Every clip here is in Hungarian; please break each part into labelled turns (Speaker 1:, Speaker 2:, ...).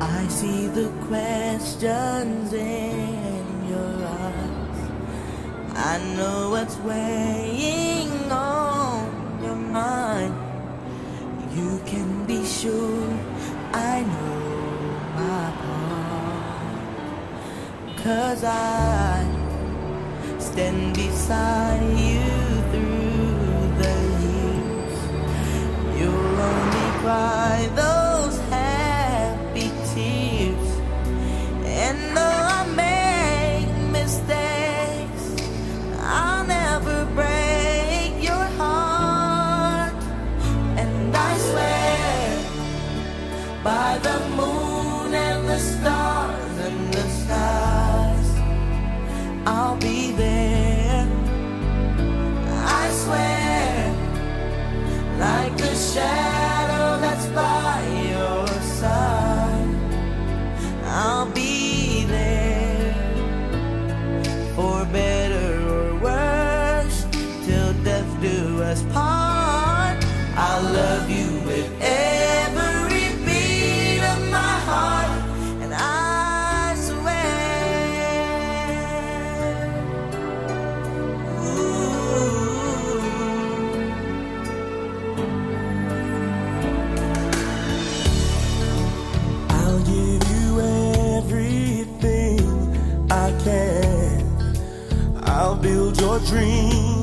Speaker 1: I see the questions in your eyes. I know what's weighing on your mind. You can be sure I know my part. Cause I stand beside you through the years. You'll only cry. I'll be build your dreams.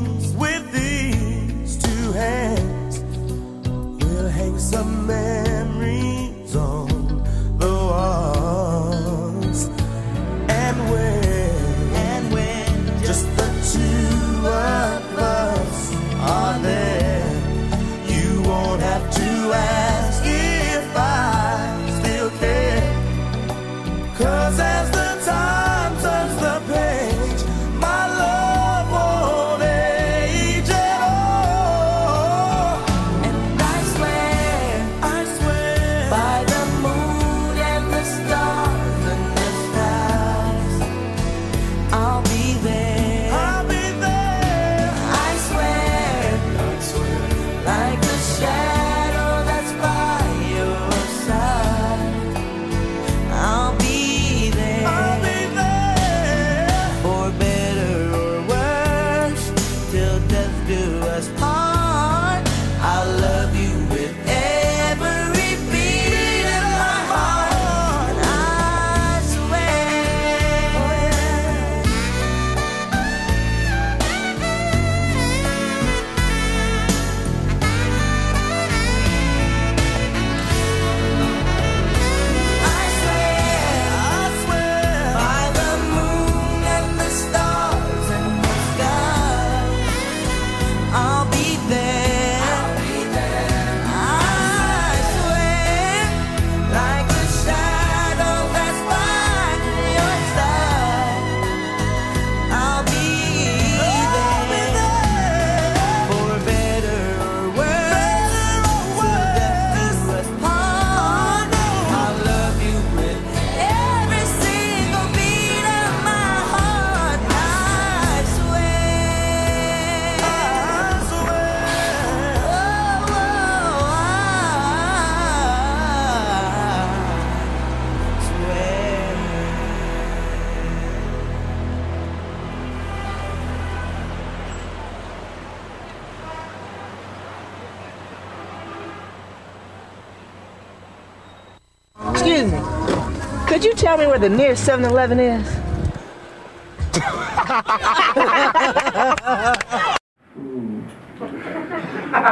Speaker 2: Excuse me. Could you tell me where the nearest 7 Eleven is?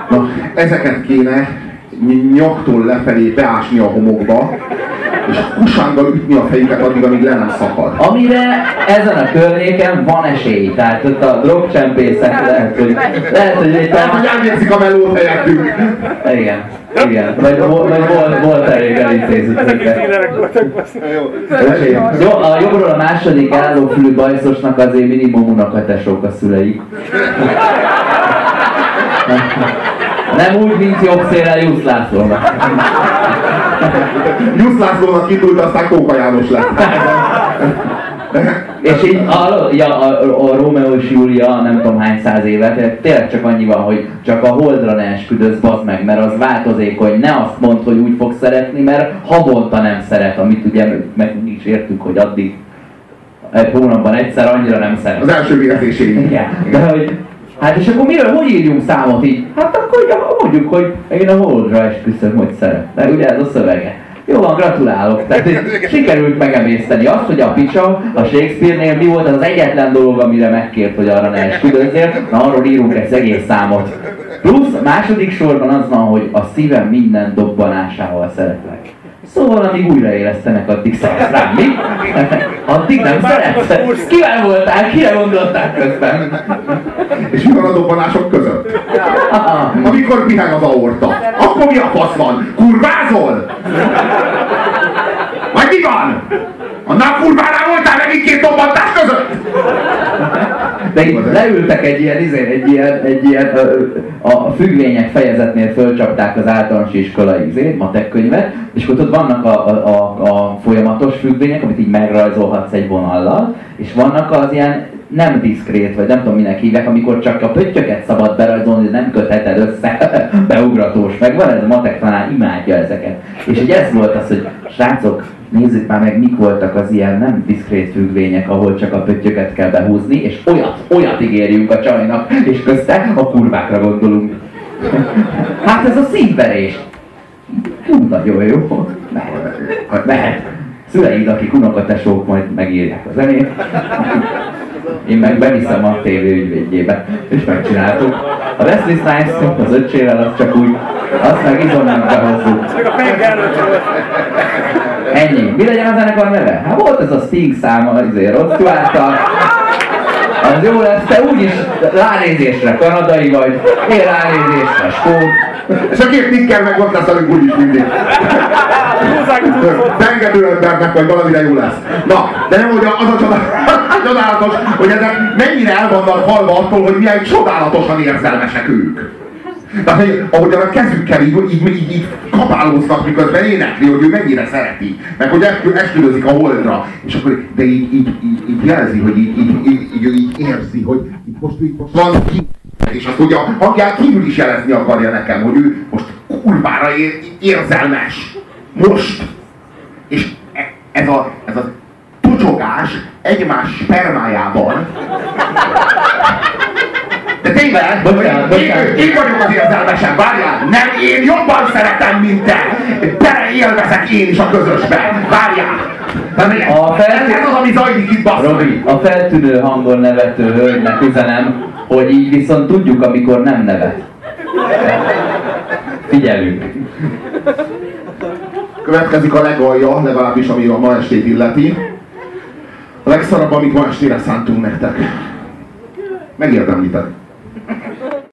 Speaker 3: Na, ezeket kéne nyaktól lefelé beásni a homokba, és usándal ütni a fejüket addig, amíg le nem szakad.
Speaker 4: Amire ezen a környéken van esély, tehát ott a drogcsempészek hát, lehet, hogy hát, hát. lehet, hogy éppen...
Speaker 3: Lehet, hogy elvérzik a melót helyettük.
Speaker 4: Igen. Igen, vagy, vagy volt, volt elég elintézőt. Jó, a jobbról a második állófülű bajszosnak azért minimum unokatesók a szülei. Nem úgy, mint jobb szélel Jusz Lászlónak.
Speaker 3: Jusz Lászlónak indult, aztán Kóka János lett.
Speaker 4: és így a, ja, a, a Rómeó és Júlia nem tudom hány száz évet, tényleg csak annyi van, hogy csak a holdra ne esküdöz, bazd meg, mert az változékony, ne azt mond, hogy úgy fog szeretni, mert havonta nem szeret, amit ugye meg is értük, hogy addig egy hónapban egyszer annyira nem szeret.
Speaker 3: Az első véletéség.
Speaker 4: Igen. De hogy hát és akkor miről, hogy írjunk számot így? Hát akkor ja, mondjuk, hogy én a holdra esküszöm, hogy szeret. De ugye ez a szövege. Jó van, gratulálok. Tehát sikerült megemészteni azt, hogy a picsa a Shakespeare-nél mi volt az, az egyetlen dolog, amire megkért, hogy arra ne esküdözzél, na arról írunk egy egész számot. Plusz második sorban az van, hogy a szívem minden dobbanásával szeretlek. Szóval amíg újraélesztenek, addig szeretsz rám, mi? Addig nem szeretsz? Kivel voltál? Kire gondoltál közben?
Speaker 3: És mi van a dobbanások között? Amikor piheg az aorta, akkor mi a fasz van? Kurvázol? Vagy mi van? Annál kurvánál voltál megint két dobbantás között?
Speaker 4: De itt leültek egy ilyen, izé, egy ilyen, egy ilyen ö, a függvények fejezetnél fölcsapták az általános iskolai izé, matek könyvet, és akkor ott vannak a, a, a, a folyamatos függvények, amit így megrajzolhatsz egy vonallal, és vannak az ilyen nem diszkrét, vagy nem tudom minek hívják, amikor csak a pöttyöket szabad berajzolni, nem kötheted össze, beugratós meg van, ez a matek tanár imádja ezeket. És hogy ez volt az, hogy srácok, nézzük már meg, mik voltak az ilyen nem diszkrét függvények, ahol csak a pöttyöket kell behúzni, és olyat, olyat ígérjünk a csajnak, és közte a kurvákra gondolunk. Hát ez a szívverés. Nagyon jó. Mehet. Mehet. Szüleid, akik unokatesók, majd megírják a zenét. Én meg beviszem a tévé ügyvédjébe, és megcsináltuk. A Wesley Snipes az öccsével, az csak úgy, azt meg izomnak behozzuk. Ennyi. Mi legyen a zenekar neve? Hát volt ez a Sting száma, azért Rod stewart Az jó lesz, te úgyis ránézésre kanadai vagy, én ránézésre skót.
Speaker 3: És a két nikker meg ott lesz velünk úgyis mindig. Engedő embernek, vagy valamire jó lesz. Na, de nem, hogy az a csodálatos, csodálatos, hogy ezek mennyire el vannak halva attól, hogy milyen csodálatosan érzelmesek ők. Tehát, hogy ahogyan a kezükkel így, így, így, így kapálóznak, miközben énekli, hogy ő mennyire szereti, meg hogy eskü- esküdözik a holdra, és akkor, de így, így, így, így jelzi, hogy így, így, így, így, érzi, hogy itt most, itt most van ki, és azt ugye a hangján kívül is jelezni akarja nekem, hogy ő most kurvára ér, érzelmes. Most. És e- ez a, ez a tocsogás egymás spermájában tényleg,
Speaker 4: Bocsánat, bocsánat.
Speaker 3: én, én vagyok az érzelmesebb, várjál, nem, én jobban szeretem, mint te. Bele élvezek én is a közösbe, várjál.
Speaker 4: A
Speaker 3: ez,
Speaker 4: fel-
Speaker 3: ez az, ami zajlik itt bassza.
Speaker 4: Robi, a feltűnő hangon nevető hölgynek üzenem, hogy így viszont tudjuk, amikor nem nevet. Figyelünk.
Speaker 3: Következik a legalja, legalábbis ami a ma estét illeti. A legszarabb, amit ma estére szántunk nektek. Megérdemlitek.